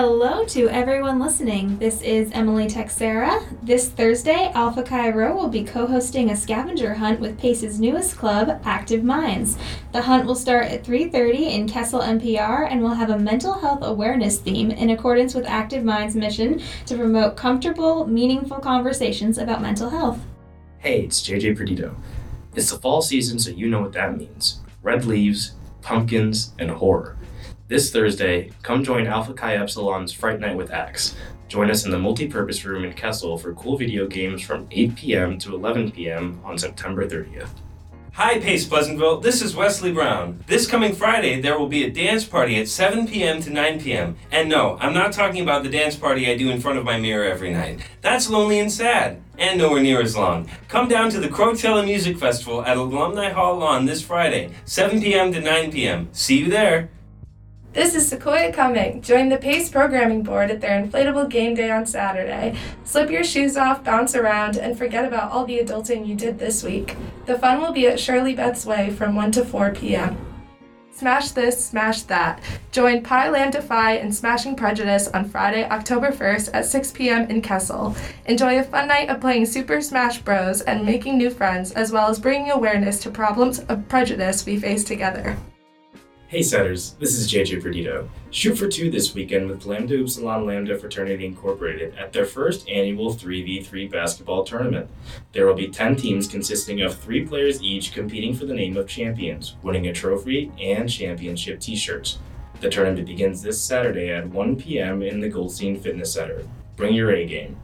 Hello to everyone listening. This is Emily Texera. This Thursday, Alpha Chi Rho will be co-hosting a scavenger hunt with Pace's newest club, Active Minds. The hunt will start at 3:30 in Kessel MPR and will have a mental health awareness theme in accordance with Active Minds' mission to promote comfortable, meaningful conversations about mental health. Hey, it's JJ Perdido. It's the fall season, so you know what that means. Red leaves, pumpkins, and horror. This Thursday, come join Alpha Chi Epsilon's Fright Night with Axe. Join us in the multi-purpose room in Kessel for cool video games from 8 p.m. to 11 p.m. on September 30th. Hi, Pace Pleasantville. This is Wesley Brown. This coming Friday, there will be a dance party at 7 p.m. to 9 p.m. And no, I'm not talking about the dance party I do in front of my mirror every night. That's lonely and sad, and nowhere near as long. Come down to the Coachella Music Festival at Alumni Hall Lawn this Friday, 7 p.m. to 9 p.m. See you there. This is Sequoia Cumming. Join the PACE programming board at their inflatable game day on Saturday. Slip your shoes off, bounce around, and forget about all the adulting you did this week. The fun will be at Shirley Beth's Way from 1 to 4 p.m. Smash this, smash that. Join Pi Lambda Phi and Smashing Prejudice on Friday, October 1st at 6 p.m. in Kessel. Enjoy a fun night of playing Super Smash Bros. and making new friends, as well as bringing awareness to problems of prejudice we face together. Hey setters, this is JJ Perdido. Shoot for two this weekend with Lambda Upsilon Lambda Fraternity Incorporated at their first annual 3v3 basketball tournament. There will be 10 teams consisting of three players each competing for the name of champions, winning a trophy and championship t shirts. The tournament begins this Saturday at 1 p.m. in the Goldstein Fitness Center. Bring your A game.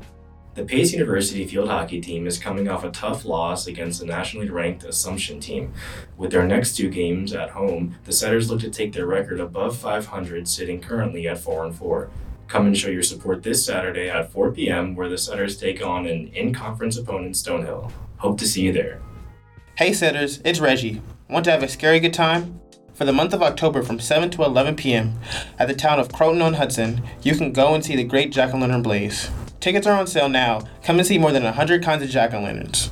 The Pace University field hockey team is coming off a tough loss against the nationally ranked Assumption team. With their next two games at home, the Setters look to take their record above 500, sitting currently at 4 and 4. Come and show your support this Saturday at 4 p.m., where the Setters take on an in conference opponent, Stonehill. Hope to see you there. Hey Setters, it's Reggie. Want to have a scary good time? For the month of October from 7 to 11 p.m. at the town of Croton on Hudson, you can go and see the great jack o' lantern blaze. Tickets are on sale now. Come and see more than 100 kinds of jack o' lanterns.